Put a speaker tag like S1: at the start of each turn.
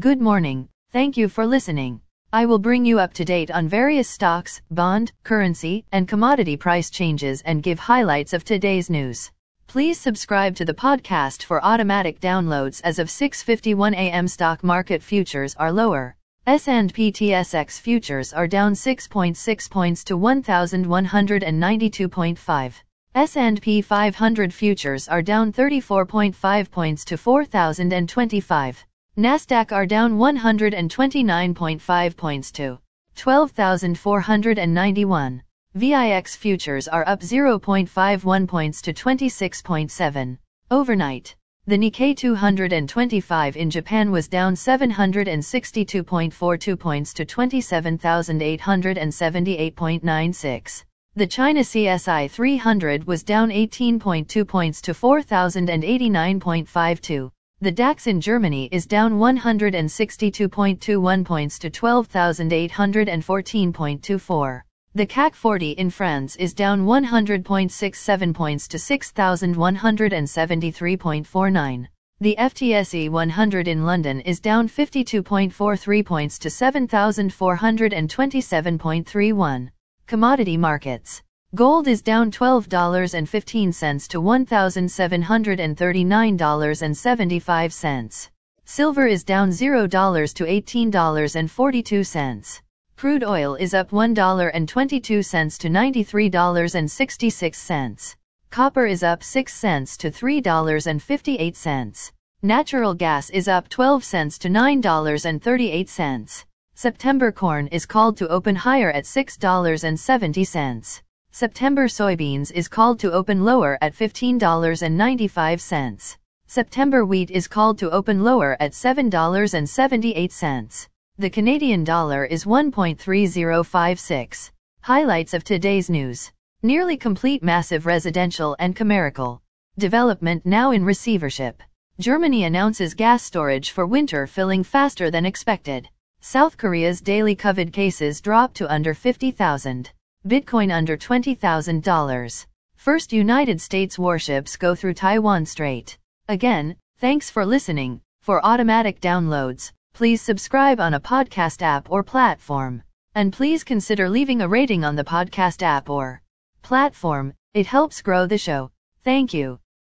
S1: Good morning. Thank you for listening. I will bring you up to date on various stocks, bond, currency, and commodity price changes and give highlights of today's news. Please subscribe to the podcast for automatic downloads as of 6:51 a.m. stock market futures are lower. S&P TSX futures are down 6.6 points to 1192.5. S&P 500 futures are down 34.5 points to 4025. Nasdaq are down 129.5 points to 12,491. VIX futures are up 0.51 points to 26.7. Overnight, the Nikkei 225 in Japan was down 762.42 points to 27,878.96. The China CSI 300 was down 18.2 points to 4,089.52. The DAX in Germany is down 162.21 points to 12,814.24. The CAC 40 in France is down 100.67 points to 6,173.49. The FTSE 100 in London is down 52.43 points to 7,427.31. Commodity markets. Gold is down $12.15 to $1,739.75. Silver is down $0 to $18.42. Crude oil is up $1.22 to $93.66. Copper is up 6 cents to $3.58. Natural gas is up 12 cents to $9.38. September corn is called to open higher at $6.70. September soybeans is called to open lower at $15.95. September wheat is called to open lower at $7.78. The Canadian dollar is 1.3056. Highlights of today's news. Nearly complete massive residential and commercial development now in receivership. Germany announces gas storage for winter filling faster than expected. South Korea's daily COVID cases drop to under 50,000. Bitcoin under $20,000. First United States warships go through Taiwan Strait. Again, thanks for listening. For automatic downloads, please subscribe on a podcast app or platform. And please consider leaving a rating on the podcast app or platform. It helps grow the show. Thank you.